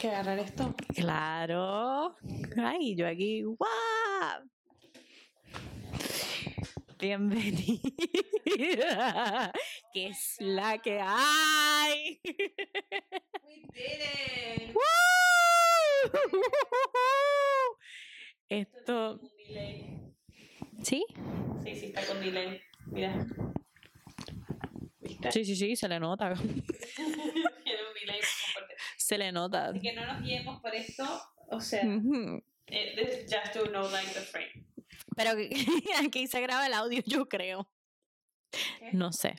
que agarrar esto. Claro. Ay, yo aquí, ¡guau! Bienvenida. ¿Qué es la que hay? We did it. ¡Woo! Esto. ¿sí? Sí, sí, está con delay. Mira. Sí, sí, sí, se le nota. Se le nota. Así que no nos guiemos por esto. O sea, eh, this just to know like the frame. Pero aquí se graba el audio, yo creo. ¿Qué? No sé.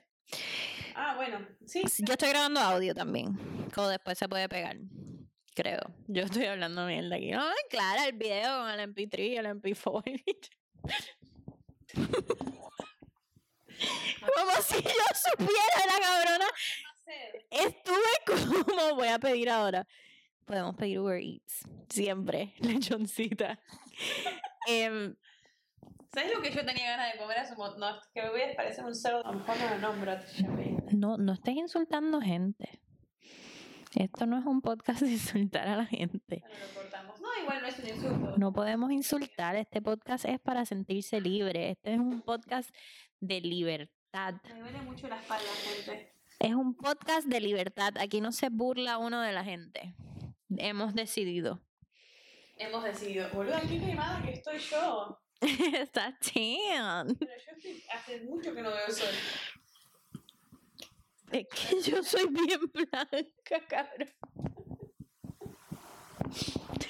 Ah, bueno. Sí. Yo estoy grabando audio también. Como después se puede pegar. Creo. Yo estoy hablando mierda aquí. No, claro, el video con el MP3 y el MP4. Como si yo supiera la cabrona. Estuve como. Voy a pedir ahora. Podemos pedir Uber Eats. Siempre. Lechoncita. Em, ¿Sabes lo que yo tenía ganas de comer hace un montón? No, es que me voy a parecer un cerdo. A lo mejor no lo nombro. no, no estés insultando gente. Esto no es un podcast de insultar a la gente. No lo cortamos. No, igual no es un insulto. No podemos insultar. Este podcast es para sentirse libre. Este es un podcast de libertad. Me duele mucho la espalda, gente. Es un podcast de libertad. Aquí no se burla uno de la gente. Hemos decidido. Hemos decidido, boludo, qué quemada que estoy yo. Está chill. Pero yo estoy, hace mucho que no veo sol. Es que yo soy bien blanca, cabrón.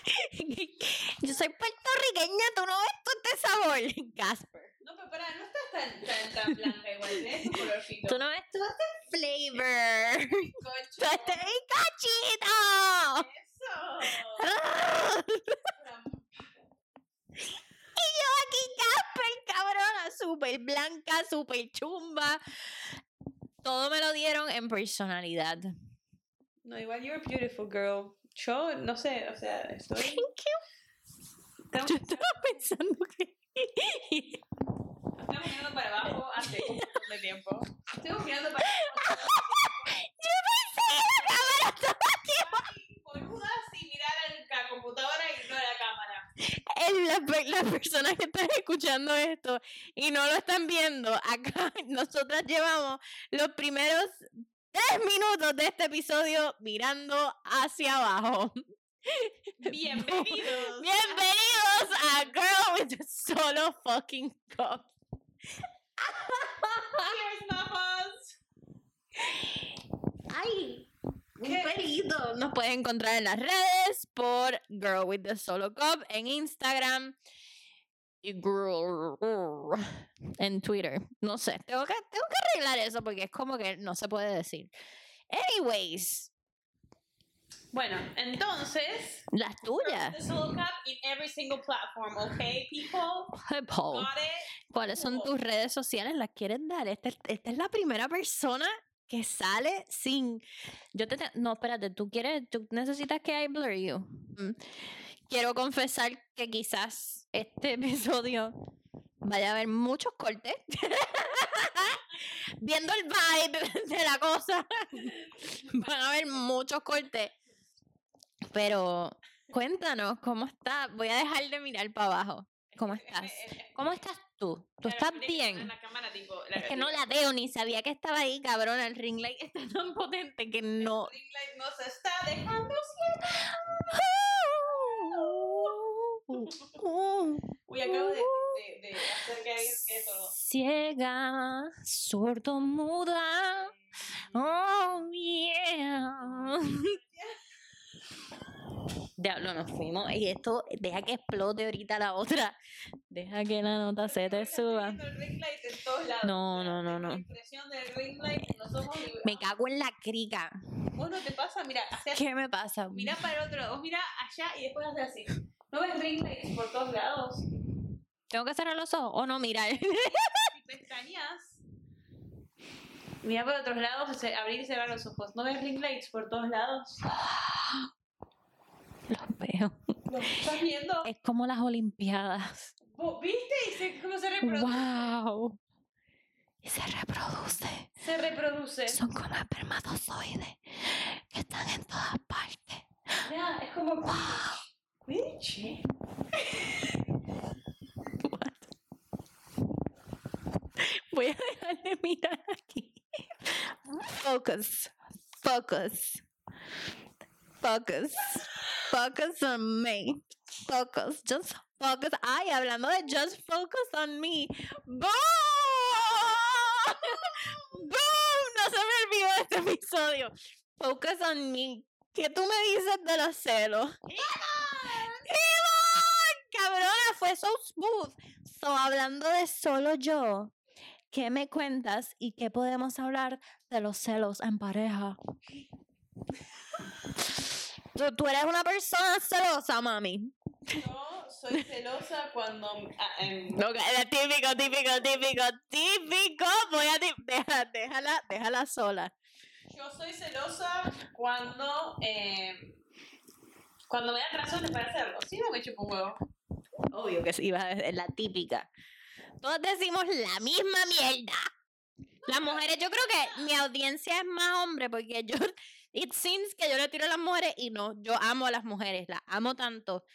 Yo soy puertorriqueña, tú no ves todo este sabor, Casper. No, pero pará, no estás tan, tan, tan blanca igual, tenés un colorcito. Tú no ves todo este flavor. Cocho. Todo este cachito. Eso. Y yo aquí, Casper, cabrona, súper blanca, súper chumba. Todo me lo dieron en personalidad. No, igual you're a beautiful girl. Yo, no sé, o sea, estoy... Thank you. Estamos, Yo estaba pensando que. estamos mirando para abajo hace un montón de tiempo. Estamos mirando para abajo. Yo pensé que la cámara estaba aquí. Boluda sin mirar a la computadora y no a la cámara. El- Las las personas que están escuchando esto y no lo están viendo, acá nosotras llevamos los primeros tres minutos de este episodio mirando hacia abajo. Bienvenidos. Bienvenidos a Girl with the Solo Fucking Cup. Cheers, mamas. ¡Ay! Un pelito. Nos pueden encontrar en las redes por Girl with the Solo Cup en Instagram en Twitter. No sé, tengo que, tengo que arreglar eso porque es como que no se puede decir. Anyways, Bueno, entonces, las tuyas. the Solo Cup in every single platform, okay, people? Paul, Got it? ¿cuáles son tus redes sociales? ¿Las quieres dar? Esta, es- esta es la primera persona que sale sin... Yo te... te- No, espérate, tú quieres... Tú necesitas que I blur you. Mm. Quiero confesar que quizás este episodio vaya a haber muchos cortes. Viendo el vibe de la cosa. Van a haber muchos cortes. Pero cuéntanos, ¿cómo estás? Voy a dejar de mirar para abajo. ¿Cómo estás? ¿Cómo estás tú? ¿Tú estás bien? Es que no la veo, ni sabía que estaba ahí, cabrón. El ring light está tan potente que no. El ring light nos está dejando Uy, acabo de, de, de hacer que alguien quede sordo. Ciega, sordo, muda. Oh, yeah. Diablo, nos fuimos. Y esto, deja que explote ahorita la otra. Deja que la nota se te suba. No, no, no, no. Me cago en la crica. Vos no te pasa, mira. ¿Qué me pasa? Mira para el otro lado, vos mira allá y después hace así. ¿No ves ring lights por todos lados? ¿Tengo que cerrar los ojos o no mirar? Si pestañas. Mira por otros lados, abrir y cerrar los ojos. ¿No ves ring lights por todos lados? Los veo. ¿Lo estás viendo? Es como las Olimpiadas. ¿Vos ¿Viste? Cómo se reproduce. ¡Wow! Y se reproduce. Se reproduce. Son como espermatozoides que están en todas partes. Ya, es como Quidditch. Voy a dejar de mirar aquí. Focus. Focus. Focus. Focus on me. Focus. Just focus. Ay, hablando de just focus on me. ¡Boom! ¡Boom! No se me olvidó este episodio. Focus on me. ¿Qué tú me dices de los celos? Cabrona, fue so smooth. So, hablando de solo yo, ¿qué me cuentas y qué podemos hablar de los celos en pareja? ¿Tú, tú eres una persona celosa, mami? Yo soy celosa cuando. ah, em, Ok, eh, típico, típico, típico, típico. Voy a... ti- Déjala, déjala, déjala sola. yo soy celosa cuando. em, cuando me dan razones para hacerlo. Si no, me chupo un huevo. Obvio que sí, decir la típica. Todos decimos la misma mierda. Las mujeres, yo creo que mi audiencia es más hombre porque yo, it seems que yo le tiro a las mujeres y no, yo amo a las mujeres, las amo tanto,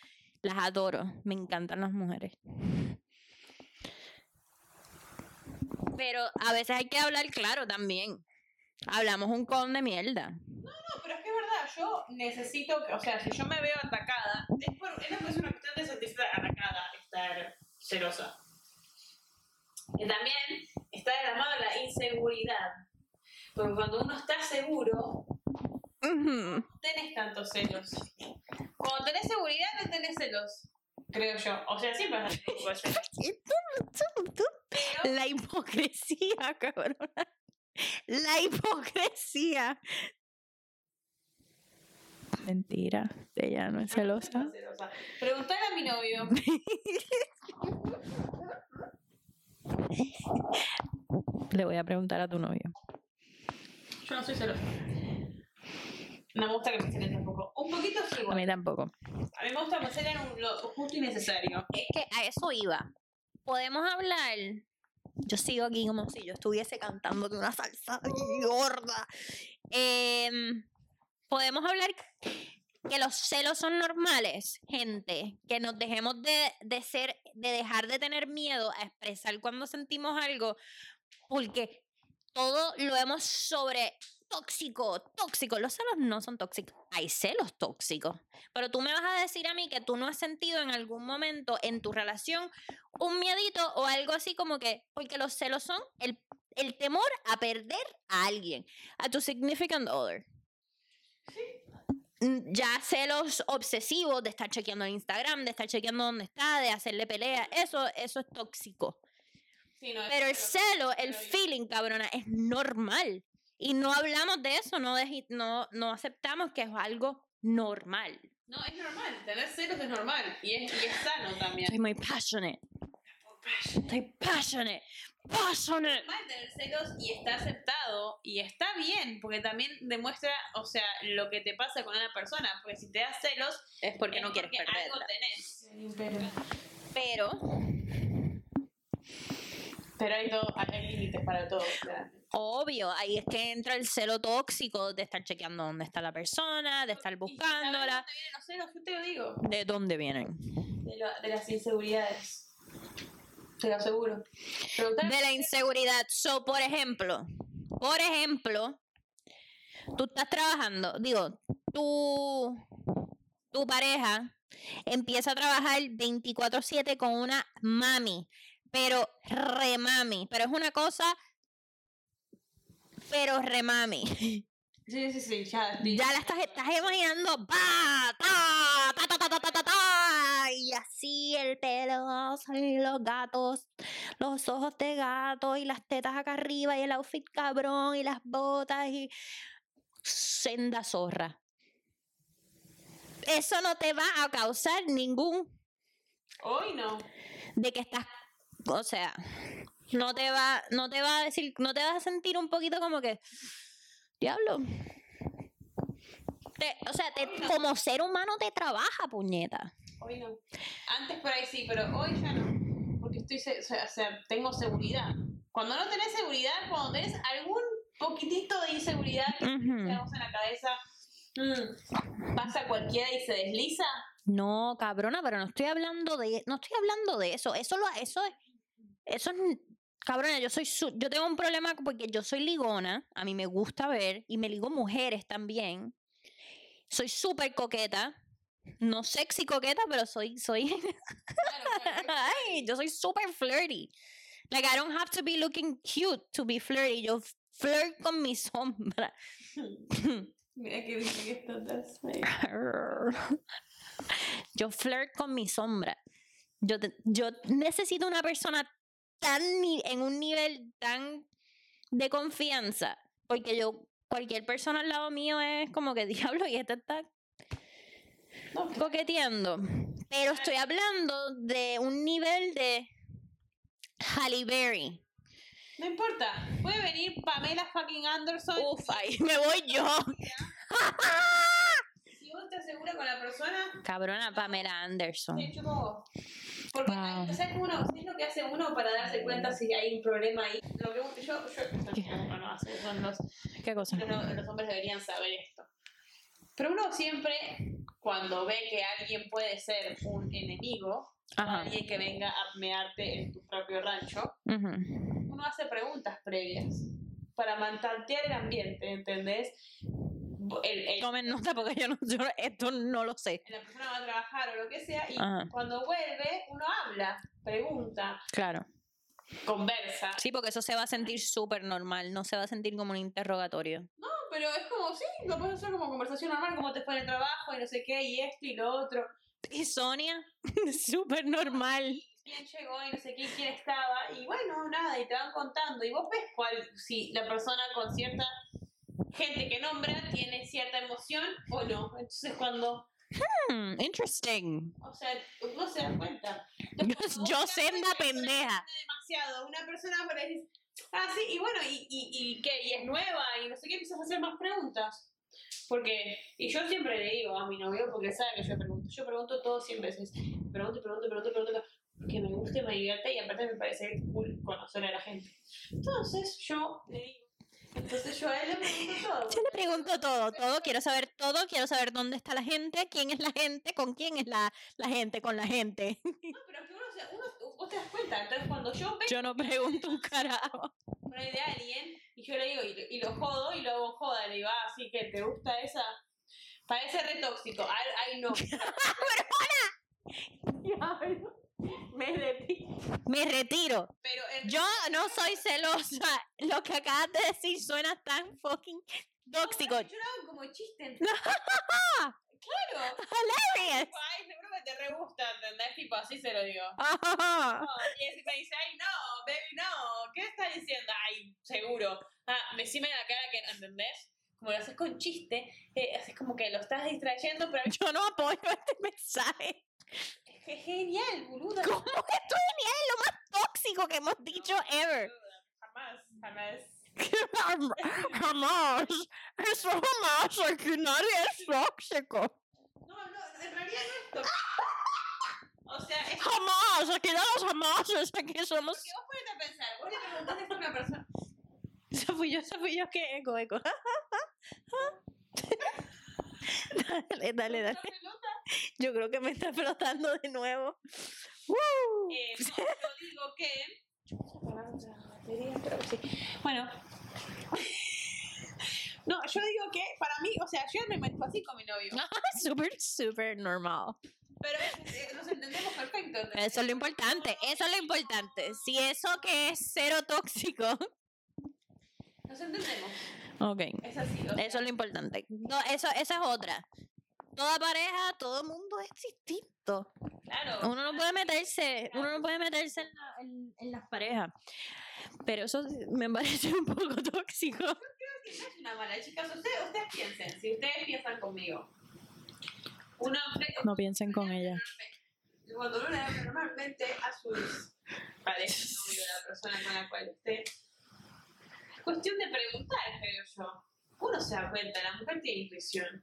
las adoro, me encantan las mujeres. Pero a veces hay que hablar claro también. Hablamos un con de mierda. No, pero es que es verdad, yo necesito, o sea, si yo me veo atacada, es, por, es una cuestión de sentirse atacada, estar celosa. Que también está de la mano la inseguridad. Porque cuando uno está seguro, no tenés tantos celos. Cuando tenés seguridad, no tenés celos. Creo yo. O sea, siempre vas a tener celos. La hipocresía, cabrona. La hipocresía. Mentira, ella no es celosa. no celosa. Preguntale a mi novio. Le voy a preguntar a tu novio. Yo no soy celosa. No me gusta que me celen tampoco. Un poquito sí, A mí tampoco. A mí me gusta que me celen un- lo justo y necesario. Es que a eso iba. Podemos hablar. Yo sigo aquí como si yo estuviese cantando de una salsa gorda. Em, Podemos hablar que los celos son normales, gente. Que nos dejemos de, de ser, de dejar de tener miedo a expresar cuando sentimos algo, porque todo lo hemos sobre tóxico, tóxico. Los celos no son tóxicos. Hay celos tóxicos. Pero tú me vas a decir a mí que tú no has sentido en algún momento en tu relación un miedito o algo así como que, porque los celos son el, el temor a perder a alguien, a tu significant other. Mm, Ya celos obsesivos de estar chequeando en Instagram, de estar chequeando dónde está, de hacerle pelea, eso, eso es tóxico. Sí, no, Pero el celo, el feeling, cabrona, es normal. Y no hablamos de eso, no, no, no aceptamos que es algo normal. No, es normal. Tener celos es normal. Y es, y es sano también. Estoy muy passionate. Estoy passionate. Passionate. normal tener celos y está aceptado y está bien, porque también demuestra, o sea, lo que te pasa con una persona, porque si te das celos Es porque es no quieres porque algo perderla. tenés. Pero, Pero hay, hay límites para todo. claramente. Obvio, ahí es que entra el celo tóxico de estar chequeando dónde está la persona, de estar ¿Y sabes buscándola. dónde vienen los celos? Yo te lo digo. ¿De dónde vienen? De, lo- de las inseguridades. Te lo aseguro. De la inseguridad. So, por ejemplo, por ejemplo, tú estás trabajando, digo, tu, tu pareja empieza a trabajar 24/7 con una mami, pero remami, pero es una cosa, pero remame. Sí, sí, sí, ya. Ya la estás, imaginando, ¡pa! ¡ta! ¡ta, ta, ta, ta, ta, ta, ta, Y así el pelo, y los gatos, los ojos de gato, y las tetas acá arriba, y el outfit cabrón, y las botas, y. Senda zorra. Eso no te va a causar ningún. Hoy no. De que estás. O sea, no te va, no te va a decir, no te vas a sentir un poquito como que, diablo. Te- o sea, te- como ser humano te trabaja, puñeta. Hoy no. Antes por ahí sí, pero hoy ya no. Porque estoy, o sea, tengo seguridad. Cuando no tenés seguridad, cuando tenés algún poquitito de inseguridad que Ujú. tenemos en la cabeza, Mm. ¿Pasa cualquiera y se desliza? No, cabrona, pero no estoy hablando de, no estoy hablando de eso. Eso lo, eso es, eso es, cabrona. Yo soy, su- yo tengo un problema porque yo soy ligona. A mí me gusta ver y me ligo mujeres también. Soy súper coqueta. No sexy coqueta, pero soy, soy, ay, yo soy súper flirty. Like I don't have to be looking cute to be flirty. Yo flirt con mi sombra. Mira que dice que esto das. Yo flirt con mi sombra. Yo, yo necesito una persona tan en un nivel tan de confianza. Porque yo, cualquier persona al lado mío es como que diablo y este está coqueteando. Pero estoy hablando de un nivel de Halle Berry. no importa. Puede venir Pamela fucking Anderson. Uf, ahí me voy yo. Si vos estás segura con la persona, Cabrona Pamela Anderson. Porque, Wow. ¿sabes cómo uno, ¿sabes lo que hace uno para darse cuenta si hay un problema ahí? Lo que yo, yo, ¿Qué? no hace, son los, ¿Qué cosa? no, los hombres deberían saber esto. Pero uno siempre, cuando ve que alguien puede ser un enemigo, alguien que venga a mearte en tu propio rancho, Ujú. uno hace preguntas previas para mantantear el ambiente, ¿entendés? El, el- Tomen nota porque yo, no, yo esto no lo sé. la persona va a trabajar o lo que sea, y Ajá. cuando vuelve, uno habla, pregunta, Claro. conversa. Sí, porque eso se va a sentir súper normal, no se va a sentir como un interrogatorio. No, pero es como, sí, lo puedes hacer como conversación normal, como te fue en el trabajo y no sé qué, y esto y lo otro. Y Sonia, súper normal. quién llegó y no sé qué, quién estaba, y bueno, nada, y te van contando, y vos ves cuál, si la persona con cierta gente que nombra tiene cierta emoción o no. Entonces cuando, Hmm, interesting. o sea, uno se da cuenta. Yo, Entonces, yo cuenta que una pendeja. demasiado, una persona para decir, ah, sí, y bueno, y, y, y qué, y es nueva, y no sé qué, empiezas a hacer más preguntas. Porque, y yo siempre le digo a mi novio, porque sabe que yo pregunto, yo pregunto todo 100 veces, pregunto, pregunto, pregunto, pregunto, porque me gusta y me divierte y aparte me parece cool conocer a la gente. Entonces yo le digo, entonces yo a él le pregunto todo. Yo le pregunto todo, todo, quiero saber todo, quiero saber dónde está la gente, quién es la gente, con quién es la, la gente, con la gente. No, pero que uno, uno, vos te das cuenta, entonces cuando yo veo Yo no pregunto un carajo. una idea de alguien y yo le digo y, y lo jodo y lo hago joda, le digo, ah, sí, que te gusta esa. Parece re tóxico, ay, ay no. Me retiro. Me retiro. Pero Yo no soy celosa. Lo que acabas de decir suena tan fucking tóxico. Yo lo hago como chiste. claro. Hilarious. Ay, seguro que te re gusta, ¿entendés? Tipo, así se lo digo. No, y así me dice, ay, no, baby, no. ¿Qué estás diciendo? Ay, seguro. Ah, me decime en la cara que, ¿entendés? Como lo haces con chiste, eh, haces como que lo estás distrayendo, pero Yo no apoyo este mensaje. Es genial, boludo. ¿Cómo que esto es genial? Lo más tóxico que hemos dicho ever. Jamás, jamás. jamás. Eso jamás. Aquí nadie es tóxico. No, no, en realidad no es tóxico. O sea, es Jamás. Aquí no los jamases. Aquí somos. porque vos ponete a pensar, vos le preguntaste esto a una persona. Esa fui yo, esa fui yo que eco, eco. dale, dale, dale. Yo creo que me está explotando de nuevo. ¡Woo! Eh, no, yo digo que. Bueno. No, yo digo que para mí, o sea, yo me manejo así con mi novio. Súper, súper normal. Pero eh, nos entendemos perfecto. ¿entendés? Eso es lo importante, eso es lo importante. Si eso que es cero tóxico. Nos entendemos. Ok. Es así. o sea, Eso es lo importante. No, eso, esa es otra. Toda pareja, todo mundo es distinto. Claro. Uno no puede meterse, uno no puede meterse en, la- en- en las parejas. Pero eso me parece un poco tóxico. No es una mala, chicas. Ustedes, ustedes piensen, si ustedes piensan conmigo. Uno, No piensen con ella. Cuando uno le habla normalmente a sus parejas, novio, la persona con la cual esté, es cuestión de preguntar, creo yo. Uno se da cuenta, la mujer tiene intuición.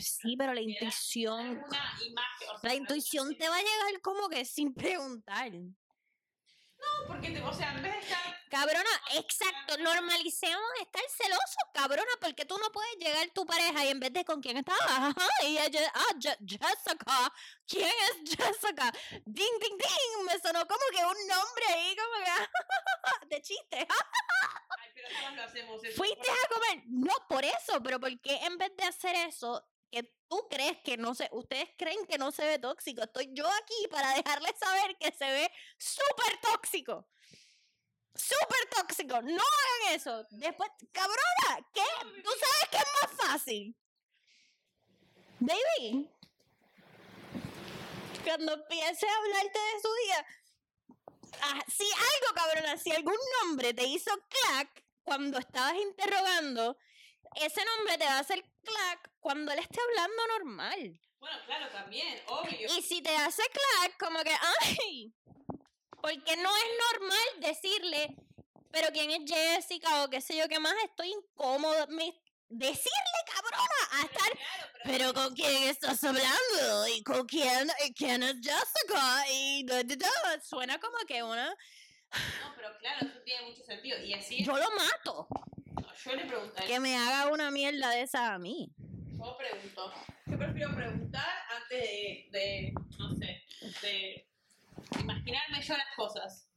Sí, pero la intuición, una imagen. o sea, la intuición te va a llegar como que sin preguntar. No, porque, te- o sea, en vez de estar. Cabrona, exacto, normalicemos estar celoso, cabrona, porque tú no puedes llegar tu pareja y en vez de con quién estabas, ajá, y ella, ah, Je- Jessica, ¿quién es Jessica? Ding, ding, ding, me sonó como que un nombre ahí, como que, de chiste, Ay, pero lo hacemos fuiste a comer, no, por eso, pero ¿por qué en vez de hacer eso, que tú crees que no se, ustedes creen que no se ve tóxico, estoy yo aquí para dejarles saber que se ve súper tóxico. Súper tóxico. No hagan eso. Después, cabrona, ¿qué? ¿Tú sabes qué es más fácil? Baby, cuando empiece a hablarte de su día, ah, si algo, cabrona, si algún nombre te hizo clack cuando estabas interrogando, ese nombre te va a hacer clack cuando él esté hablando normal. Bueno, claro, también, obvio. Y si te hace clack, como que, ay, porque no es normal decirle, pero quién es Jessica o qué sé yo qué más, estoy incómoda. Me, decirle, cabrona, a estar, Claro, pero. pero con quién estás hablando y con quién, y quién es Jessica y da, da, da. suena como que una, No, pero claro, eso tiene mucho sentido. Y así. yo lo mato, no, yo le preguntaría. que me haga una mierda de esa a mí. Yo pregunto. Yo prefiero preguntar antes de, de no sé, de imaginarme yo las cosas.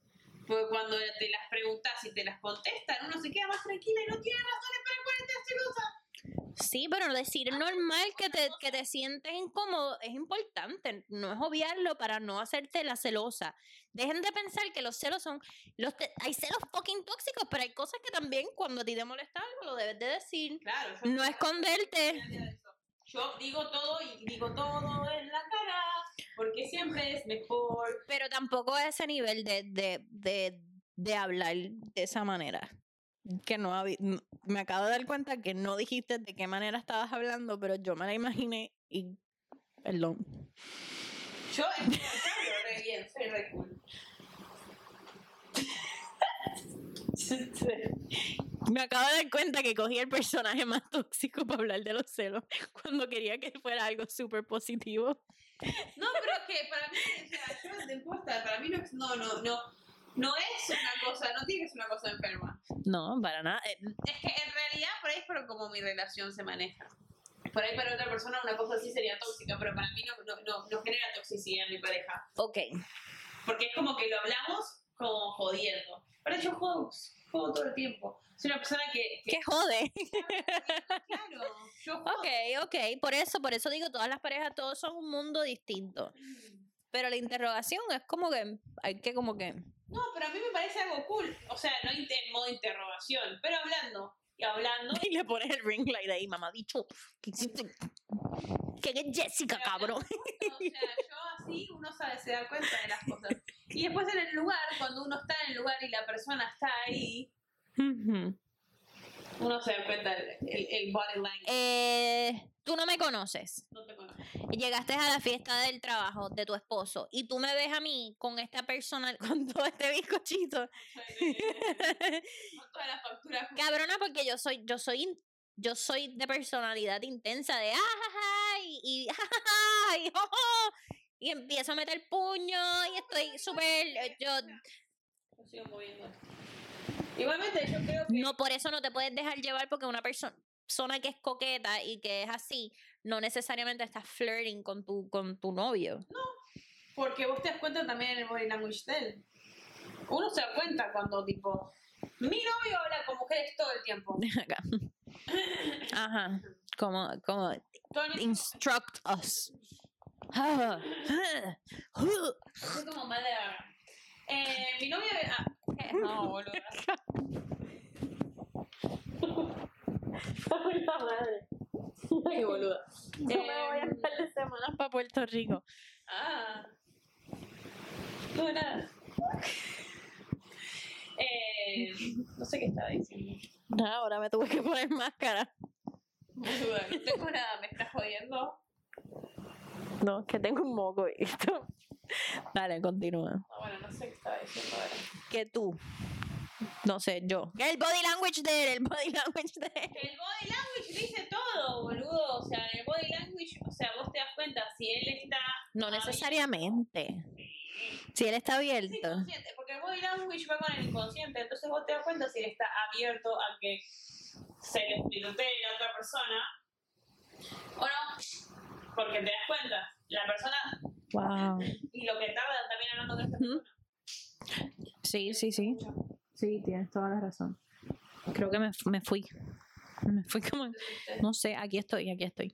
Porque cuando te las preguntas y te las contestan, uno se queda más tranquila y no tiene razones para ponerte celosa. Sí, pero decir normal que te, que te sientes incómodo es importante. No es obviarlo para no hacerte la celosa. Dejen de pensar que los celos son. Los te- hay celos fucking tóxicos, pero hay cosas que también cuando a ti te molesta algo lo debes de decir. Claro, No esconderte. Yo digo todo y digo todo en la cara, porque siempre es mejor. Pero tampoco a ese nivel de, de, de, de hablar de esa manera. Que no n- me acabo de dar cuenta que no dijiste de qué manera estabas hablando, pero yo me la imaginé y. Perdón. Yo re bien, soy re cool. Me acabo de dar cuenta que cogí el personaje más tóxico para hablar de los celos cuando quería que fuera algo súper positivo. No, pero que para mí, o sea, yo no te importa, para mí no, no, no, no, no es una cosa, no tiene que ser una cosa enferma. No, para nada. Eh, Es que en realidad por ahí es por como mi relación se maneja. Por ahí para otra persona una cosa así sería tóxica, pero para mí no, no, no, no genera toxicidad en mi pareja. Ok. Porque es como que lo hablamos como jodiendo. Pero yo juego, juego todo el tiempo. Soy una persona que... que ¿Qué jode? claro, yo juego. Ok, ok. Por eso, por eso digo, todas las parejas, todos son un mundo distinto. Pero la interrogación es como que hay que como que... No, pero a mí me parece algo cool. O sea, no en modo interrogación, pero hablando. Y hablando. Y le pones el ring light ahí, mamá dicho. ¿Qué hiciste? ¿Quién es Jessica, cabrón? O sea, yo así uno sabe, se da cuenta de las cosas. Y después en el lugar, cuando uno está en el lugar y la persona está ahí. Uno se da cuenta el, el, el body language. Eh, tú no me conoces. No te conozco. Llegaste a la fiesta del trabajo de tu esposo y tú me ves a mí con esta persona, con todo este bizcochito. Con todas las facturas. Cabrona, porque yo soy, yo soy, yo soy de personalidad intensa, de ah, y, y, ah, y, oh, oh", y empiezo a meter puño y estoy súper, yo, Lo sigo moviendo. Igualmente, yo creo que. no, por eso no te puedes dejar llevar porque una persona persona que es coqueta y que es así, no necesariamente estás flirting con tu, con tu novio. Porque vos te das cuenta también en el body language de él. Uno se da cuenta cuando, tipo. Mi novio habla con mujeres todo el tiempo. Acá. Ajá. Como, como, instruct us. Ah, como la- Eh, mi novia. Ah, no, boludo. la madre. Qué boluda. Yo me voy a estar de semanas para Puerto Rico. Ah. No, nada. Eh, no sé qué estaba diciendo. Nada, ahora me tuve que poner máscara. Boluda, no tengo nada, me estás jodiendo. No, es que tengo un moco y esto. Dale, continúa. No, bueno, no sé qué estaba diciendo ahora. Que tú. No sé, yo. Que el body language de él, el body language de él. El body language dice todo, boludo. O sea, el body language, o sea, vos te das cuenta si él está. No abierto, necesariamente. Si él está abierto. consciente, porque el body body language va con el inconsciente, entonces vos te das cuenta si él está abierto a que se le pilotee a otra persona o no, porque te das cuenta, la persona Wow. y lo que tarda también hablando con esta persona. Sí, sí, sí. Sí, tienes toda la razón. Creo que me, me fui. Me fui como... No sé, aquí estoy, aquí estoy.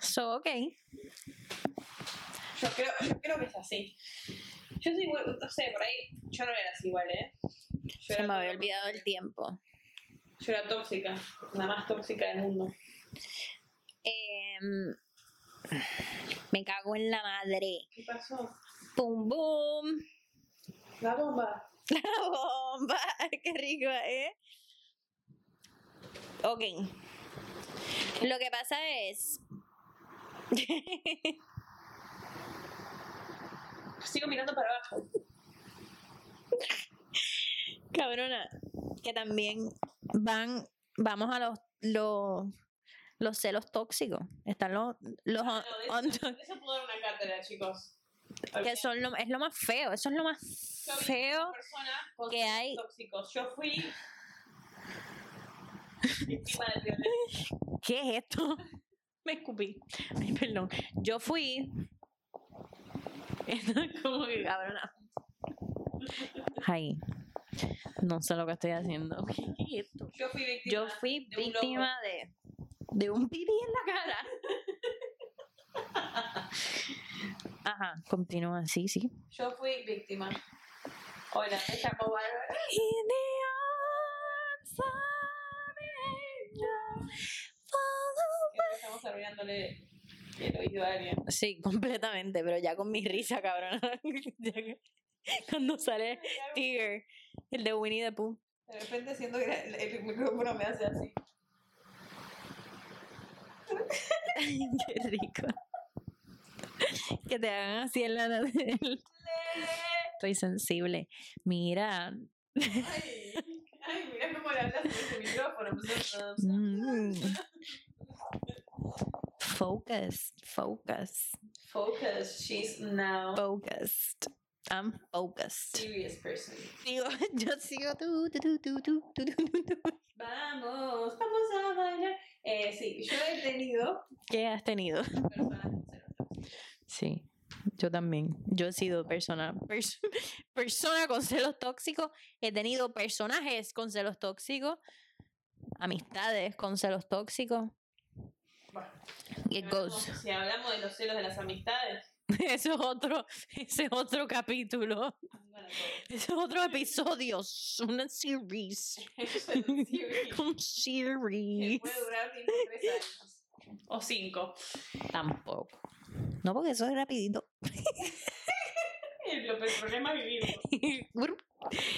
So, ok. Yo creo, yo creo que es así. Yo soy, muy- no sé, por ahí, yo no era así igual, ¿eh? Yo Se me había olvidado el tiempo. Yo era tóxica, la más tóxica del mundo. Em, me cago en la madre. ¿Qué pasó? ¡Pum, boom! La bomba. La bomba. Qué rico, ¿eh? Ok. Lo que pasa es. Sigo mirando para abajo. Cabrona. Que también van. Vamos a los. los los celos tóxicos. Están los. los on- no, de, eso, on- eso puedo dar una cátedra, chicos. que son lo, es lo más feo. Eso es lo más feo. con que hay- tóxicos. Yo fui. ¿Qué es esto? Me escupí. Ay, perdón. Yo fui. Esto es como que cabrona. Ay. No sé lo que estoy haciendo. ¿Qué es esto? Yo fui víctima. Yo fui víctima de. De un pipí en la cara. Ajá, continúa, sí, sí. Yo fui víctima. Hola, me llamo Bárbara. In the arms of an angel, follow Creo que estamos arruinándole el oído a alguien. Sí, completamente, pero ya con mi risa, cabrón. Cuando sale Tiger, el de Winnie the Pooh. De repente siento que el micrófono me hace así. Qué rico. Que te hagan así en la nariz. Estoy sensible. Mira. Ay, ay, mira cómo le hablas en ese micrófono. mm, Focused, focused, Focus, she's now focused. I'm focused. Serious person. Yo sigo tú, tú, tú, tú, tú, tú, Vamos, vamos a bailar. Eh, sí, yo he tenido. ¿Qué has tenido? Sí, yo también. Yo he sido persona, pers persona con celos tóxicos. He tenido personajes con celos tóxicos. Amistades con celos tóxicos. Bueno, It. Si hablamos de los celos de las amistades. Ese es otro, ese es otro capítulo. bueno, Ese es otro episodio. Una series. es un series Un que series. puede durar tres años. O cinco. Tampoco. No, porque eso es rapidito. El, el problema es vivir.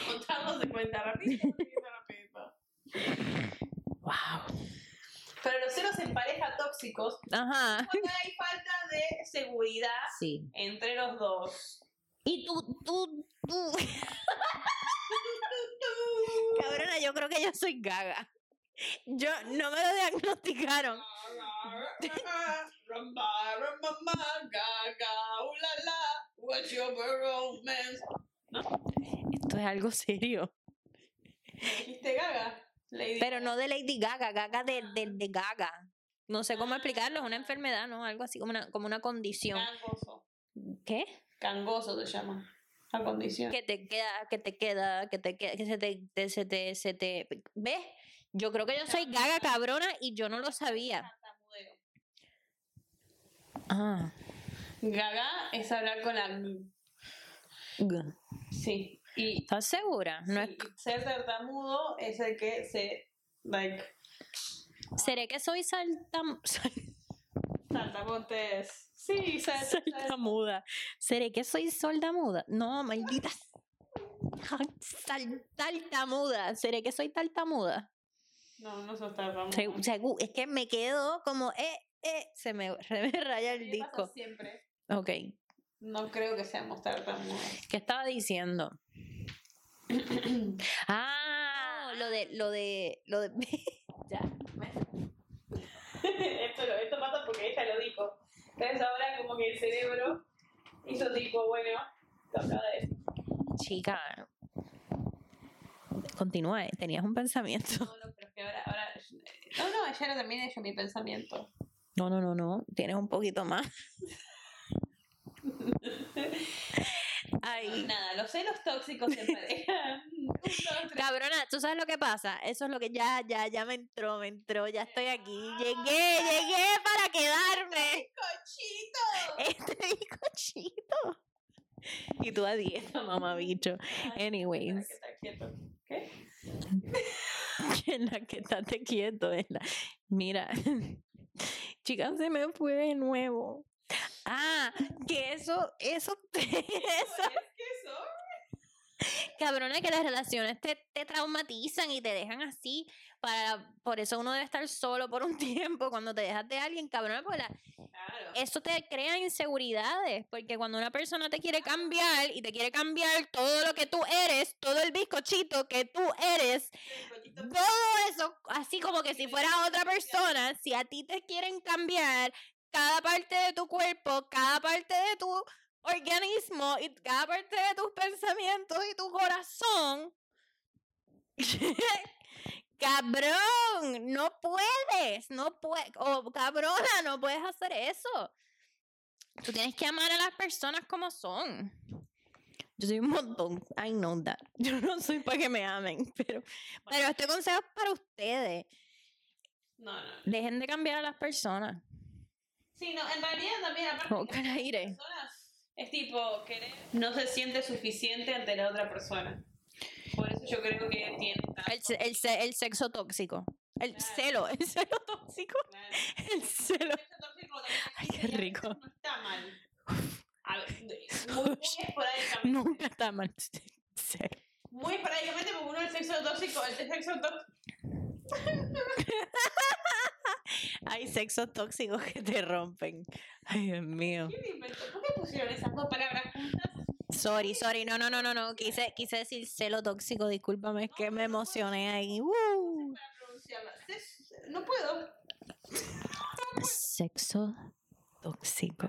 Contamos de cuenta rápido. rapidito. wow. Pero los celos en pareja tóxicos, Ajá. cuando hay falta de seguridad Sí. entre los dos. Y tú, tú, tú. Cabrona, yo creo que yo soy gaga. Yo no me lo diagnosticaron. Esto es algo serio. ¿Dijiste gaga? Lady Pero no de Lady Gaga, Gaga de, de, de Gaga. No sé cómo explicarlo, es una enfermedad, ¿no? Algo así como una, como una condición. Cangoso. ¿Qué? Cangoso se llama. La condición. Que te queda, que te queda, que te queda, que se te, te- se te, se te. ¿Ves? Yo creo que yo soy Gaga cabrona y yo no lo sabía. Ah. Gaga es hablar con la. G. Sí. Y ¿Estás segura? No es ser tartamudo es el que se. Like. ¿Seré que soy saltam Saltamontes. Sí, sal- sal- saltamuda? ¿Seré que soy sordamuda? No, maldita. Sal- Tartamuda. ¿Seré que soy tartamuda? No, no sos tartamudo. Se- segu- es que me quedo como, eh, eh, se me, me raya el disco. siempre. Ok, No creo que seamos tartamudos. ¿qué estaba diciendo? Ah, lo de, lo de, lo de, ya. esto, lo- esto pasa porque ella lo dijo. Entonces ahora como que el cerebro Hizo tipo, bueno, lo acaba de decir. Chica. Continúa, eh, tenías un pensamiento. No, no, pero es que ahora, ahora. No, no, ayer también he hecho mi pensamiento. No, no, no, no. Tienes un poquito más. Ay. Nada, los celos tóxicos en pareja. Cabrona, ¿tú sabes lo que pasa? Eso es lo que ya, ya, ya me entró, me entró, ya estoy aquí. Llegué, llegué para quedarme. ¡Cochito! Este bizcochito. Y tú a dieta, mamabicho. Anyways. ¿Qué. En la que estate quieto, en la- Mira, chica, se me fue de nuevo. Ah, que eso, eso, eso, ¿Es que eso? cabrona, que las relaciones te, te traumatizan y te dejan así. Para, por eso uno debe estar solo por un tiempo cuando te dejas de alguien, cabrona, porque la- Claro. eso te crea inseguridades, porque cuando una persona te quiere cambiar y te quiere cambiar todo lo que tú eres, todo el bizcochito que tú eres, todo eso, así como que si fuera otra persona, si a ti te quieren cambiar cada parte de tu cuerpo, cada parte de tu organismo y cada parte de tus pensamientos y tu corazón, cabrón, no puedes, no puedes, o cabrona, no puedes hacer eso. Tú tienes que amar a las personas como son. Yo soy un montón, I know that. Yo no soy para que me amen, pero pero este consejo es para ustedes. No, no. Dejen de cambiar a las personas. Sí, no, en realidad también, aparte. Que las aire. personas Es tipo, querer. No se siente suficiente ante la otra persona. Por eso yo creo que tiene tanto. El, el, el sexo tóxico. El Claro. celo, el celo tóxico. Claro. El celo. El sexo tóxico también Ay, qué rico. No está mal. A ver, de- muy, muy esporádicamente. Nunca está mal. Muy esporádicamente, porque uno el sexo tóxico, el sexo tóxico. Hay sexos tóxicos que te rompen. Ay, Dios mío. ¿Por qué pusieron esas dos palabras juntas? Sorry, sorry. No, no, no, no, no. Quise, quise decir celo tóxico. Discúlpame, es que me emocioné ahí. Uh. No puedo. Sexo tóxico.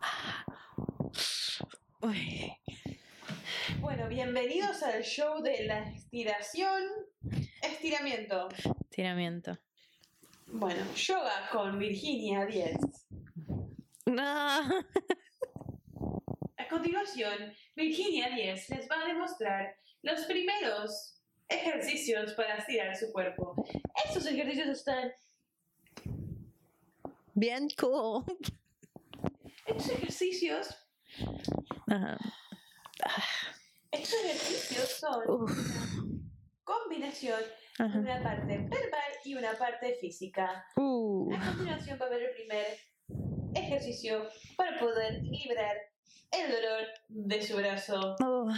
Ah. Uy. Bueno, bienvenidos al show de la estiración. Estiramiento. Tiramiento. Bueno, yoga con Virginia 10. No. A continuación, Virginia 10 les va a demostrar los primeros ejercicios para estirar su cuerpo. Estos ejercicios están. Bien cool. Estos ejercicios. Ajá. Estos ejercicios son Uf. combinación Ajá. una parte verbal y una parte física. Uh. A continuación va a ver el primer ejercicio para poder liberar el dolor de su brazo. Oh.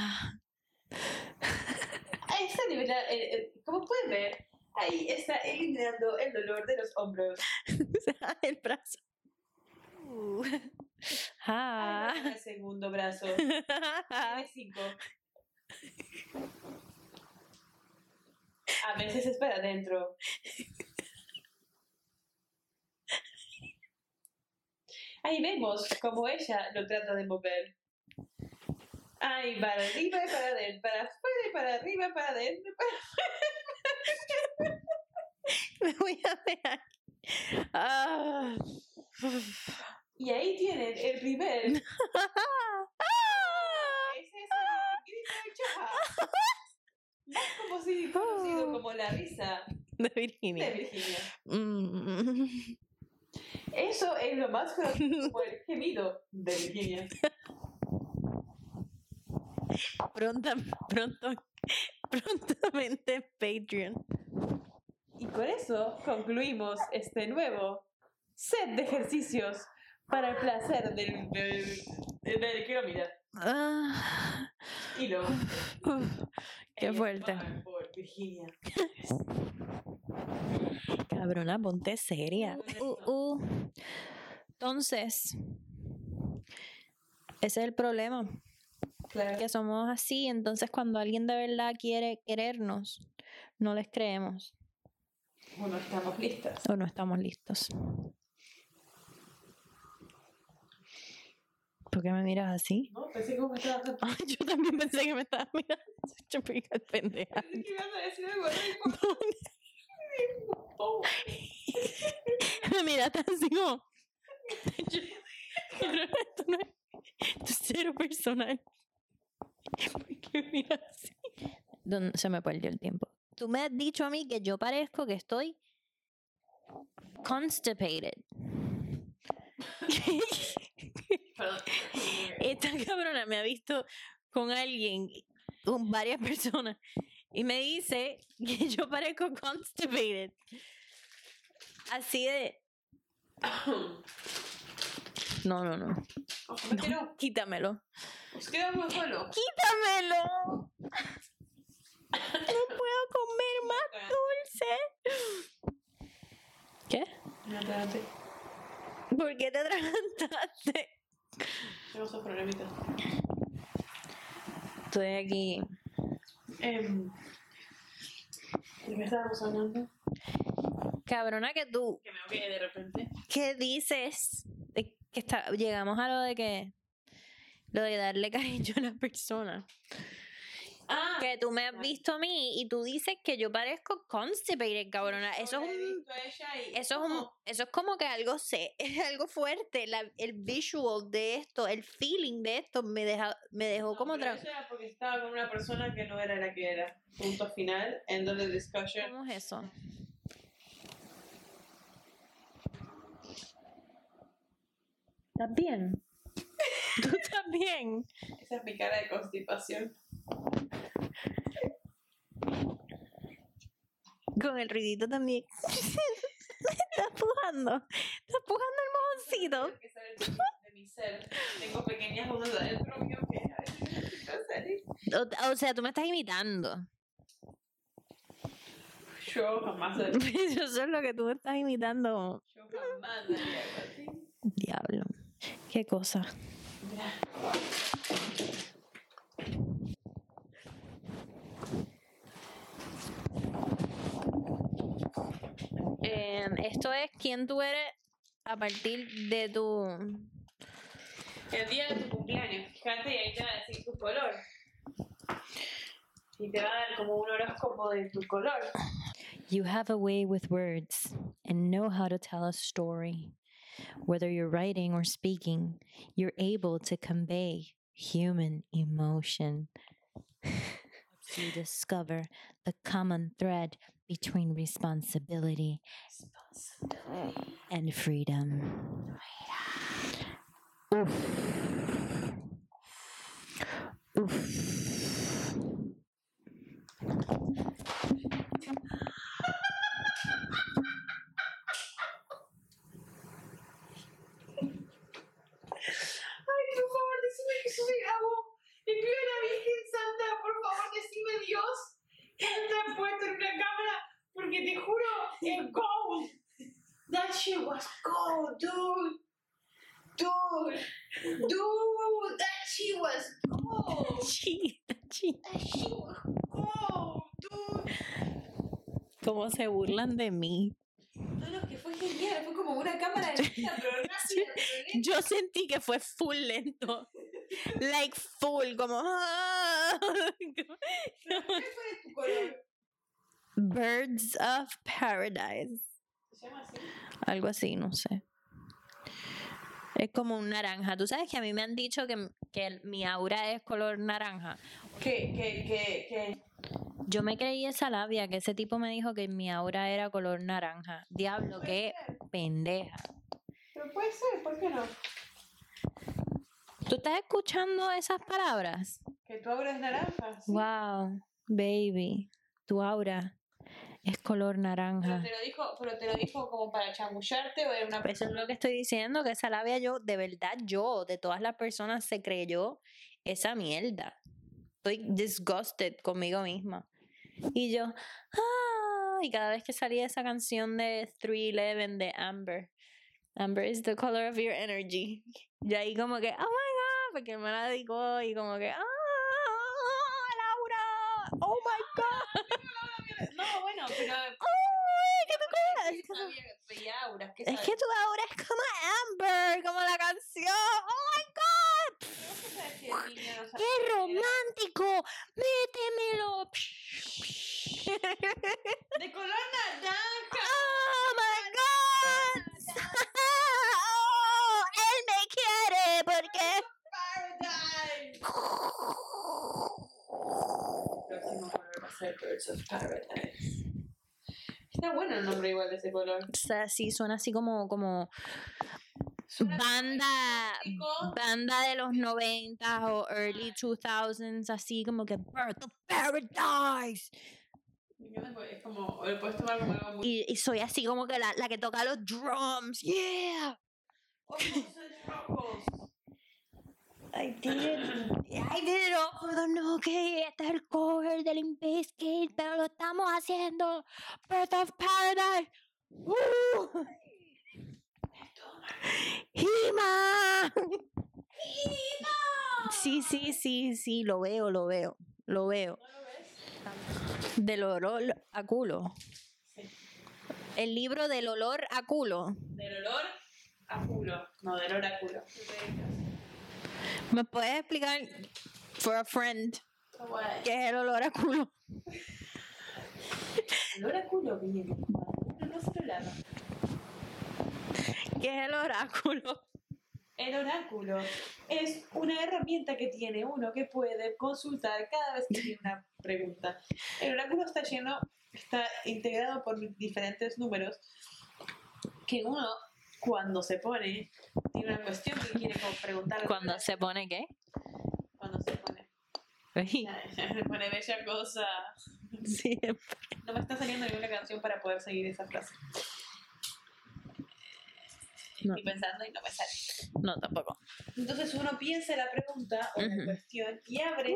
Ahí está liberando, eh, eh, como pueden ver, ahí está eliminando el dolor de los hombros. el brazo. Uh. Ahí Ah. va el segundo brazo. Tiene cinco. A veces es para adentro. Ahí vemos cómo ella lo trata de mover. Ahí, para arriba y para adentro, para afuera y para arriba, para adentro. para- Me voy a ver. Ah. Y ahí tienen el primer. Ese es el grito del chaja. Más como si conocido De Virginia. Mm. Eso es lo más el gemido de Virginia. Pronta, pronto, prontamente en Patreon. Y con eso concluimos este nuevo set de ejercicios para el placer del, del, del kilómetro. Ah. Y. Uf, qué fuerte. Por Virginia. Cabrona, ponte seria. Uh, uh. Entonces, ese es el problema. Claro. Que somos así. Entonces, cuando alguien de verdad quiere querernos, no les creemos Bueno, estamos listas. o no estamos listos. ¿Por qué me miras así? No, pensé que me estabas a Ay, yo también pensé que me estabas mirando. Yo me pendeja. Pensé que ibas a decir algo rico. Me miraste así como. Yo- pero esto no es. Esto es cero personal. ¿Por qué me miras así? ¿Dónde- Se me perdió el tiempo. Tú me has dicho a mí que yo parezco que estoy constipated. Esta cabrona me ha visto con alguien, con varias personas, y me dice que yo parezco constipated. Así de. No, no, no. No. Quítamelo. ¡Quítamelo! No puedo comer más dulce. ¿Qué? Espérate, ¿Por qué te atragantaste? tengo esos problemitas. Estoy aquí. Em, ¿De qué estábamos hablando? Cabrona que tú. Que me ahogué de repente. ¿Qué dices? Que está, llegamos a lo de que. Lo de darle cariño a la persona. Ah, Que tú me has visto a mí y tú dices que yo parezco constipated, cabrona. Eso es un. Eso es, un, eso es como que algo se, es algo fuerte. La, el visual de esto, el feeling de esto me, deja, me dejó como otra otra. Eso era porque estaba con una persona que no era la que era. Punto final. End of the discussion. ¿Cómo es eso? ¿Estás bien? ¿Tú estás bien? Esa es mi cara de constipación. Con el ruidito también. Estás pujando. Estás pujando el mojoncito. De mi- de mi ser. Tengo pequeñas dudas adentro mío que a veces. O, o sea, tú me estás imitando. Yo jamás haría Eso es lo que tú me estás imitando. yo jamás haría algo así. Diablo. Qué cosa. Mira. Eh, esto es quién tú eres a partir de tu. El día de tu cumpleaños, fíjate, y ahí te va a decir tu color. Y te va a dar como un horóscopo de tu color. You have a way with words and know how to tell a story. Whether you're writing or speaking, you're able to convey human emotion. you discover the common thread between responsibility and freedom. Oof. Oof. Dude. Dude. Dude, that shit was gold. Chi- chi- That shit was gold, dude. Cómo se burlan de mí. No, no, que fue genial, fue como una cámara de vista, pero rápida, pero lenta. Yo sentí que fue full lento. Like full, como. ah. ¿Qué fue de tu color? Birds of Paradise. ¿Se llama así? Algo así, no sé. Es como un naranja. Tú sabes que a mí me han dicho que, que mi aura es color naranja. ¿Qué, qué, qué, qué? Yo me creí esa labia que ese tipo me dijo que mi aura era color naranja. Diablo, qué ser, pendeja. Pero puede ser, ¿por qué no? ¿Tú estás escuchando esas palabras? Que tu aura es naranja. sí. Wow, baby, tu aura es color Pero naranja. te lo dijo, pero te lo dijo como para chamullarte o era una Eso es lo que estoy diciendo, que esa labia yo, de verdad yo, de todas las personas, se creyó esa mierda. Estoy disgusted conmigo misma. Y yo, ah, y cada vez que salía esa canción de 311 de Amber, Amber is the color of your energy. Yo ahí como que, oh my god, porque me la dedicó y como que, ah, Laura, oh my god. No, bueno, pero. ¡Uy! ¿Qué tú crees? Es que tu aura es como Amber, como la canción. ¡Oh my god! ¿Qué, ¿Qué romántico! ¡Mete Birds of Paradise. Está bueno el nombre igual de ese color. O sea, sí, suena así como, como Suena banda, banda de los 90 o early 2000s, así como que Birth of Paradise. Es como, o lo puedes tomar como algo muy... Y, y soy así como que la, la que toca los drums. Yeah. ¡Ojos en rojos! I did it. I did it all for the no que este es el cover del Bizkit, pero lo estamos haciendo. Birth of Paradise. ¡Uh! ¡Hima! Sí, sí, sí, sí, lo veo, lo veo, lo veo. ¿No lo ves? Del olor a culo. El libro del olor a culo. Del olor a culo. No, del oráculo. ¿Me puedes explicar, for a friend, qué es el olor a culo? El oráculo viene cuando uno no se lo lava. ¿Qué es el oráculo? El oráculo es una herramienta que tiene uno que puede consultar cada vez que tiene una pregunta. El oráculo está lleno, está integrado por diferentes números que uno, cuando se pone, tiene una cuestión que quiere preguntar. Cuando se pone qué? Cuando se pone. Se pone bella cosa. siempre. No me está saliendo ninguna canción para poder seguir esa frase. No. Estoy pensando y no me sale. No, tampoco. Entonces uno piensa la pregunta o la cuestión y abre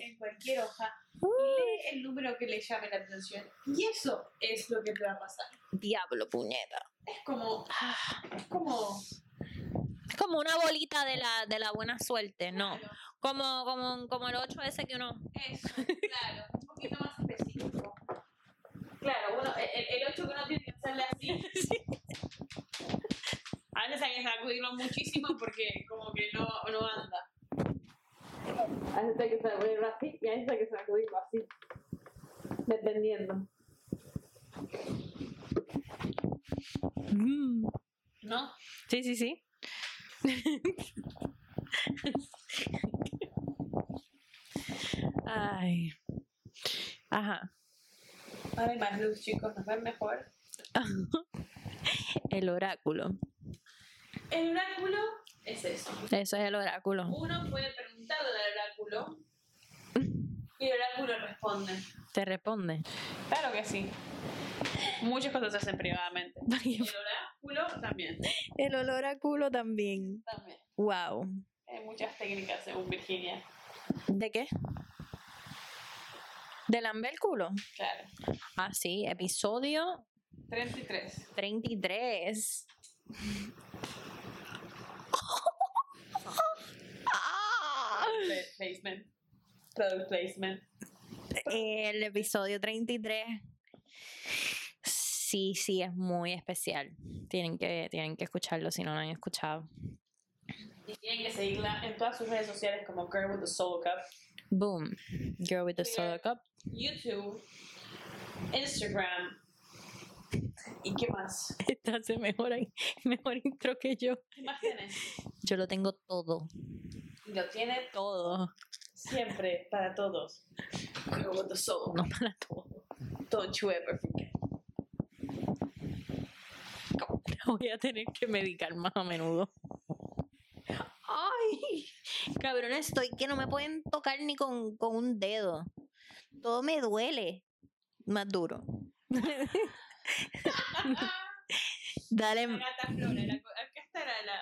en cualquier hoja y lee el número que le llame la atención. Y eso es lo que te va a pasar. Diablo, puñeta. Es como. Es como. Es como una bolita de la, de la buena suerte, no. Claro, Como, como, como el 8 ese que uno. Eso, claro. Un poquito más específico. Claro, bueno, el, el 8 que uno tiene que hacerle así. A veces hay que sacudirlo muchísimo porque como que no, no anda. A veces hay que sacudirlo así y a veces hay que sacudirlo así. Dependiendo. Mm. ¿No? Sí, sí, sí. Ay. Ajá. Ahora hay más luz, chicos, nos ven mejor. El oráculo. El oráculo es eso. Eso es el oráculo. Uno puede y el oráculo responde. Te responde. Claro que sí. Muchas cosas se hacen privadamente. El oráculo también. El olor a culo también. También. Wow. Hay muchas técnicas según Virginia. ¿De qué? ¿De lamber el culo? Claro. Ah, sí, episodio 33. 33. Ah. Product placement. El episodio 33. Sí, sí, es muy especial. Tienen que, tienen que escucharlo si no lo han escuchado. Y tienen que seguirla en todas sus redes sociales como Girl with the Soul Cup. Boom. Girl with the Solo Cup. YouTube, Instagram. ¿Y qué más? Esta hace mejor, mejor intro que yo. ¿Qué más tienes? Yo lo tengo todo. Lo tiene Todo. Siempre para todos. Girl with the Soul. No para todo. Don't you ever forget. Voy a tener que medicar más a menudo. Ay, cabrón, estoy que no me pueden tocar ni con, con un dedo. Todo me duele. Más duro. Dale, La gata Flora. La, acá está la, la,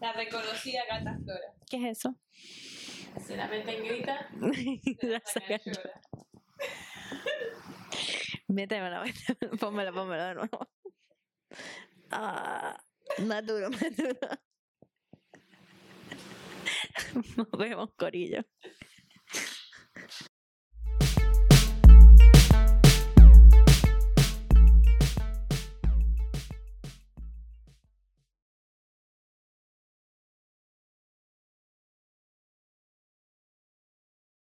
la reconocida gata Flora. ¿qué es eso? Se la mete en grita, La la saca sacan. llora. Métemela, métemela, pónmela, pónmela de nuevo. Ah, más duro, más duro. Nos vemos, corillo.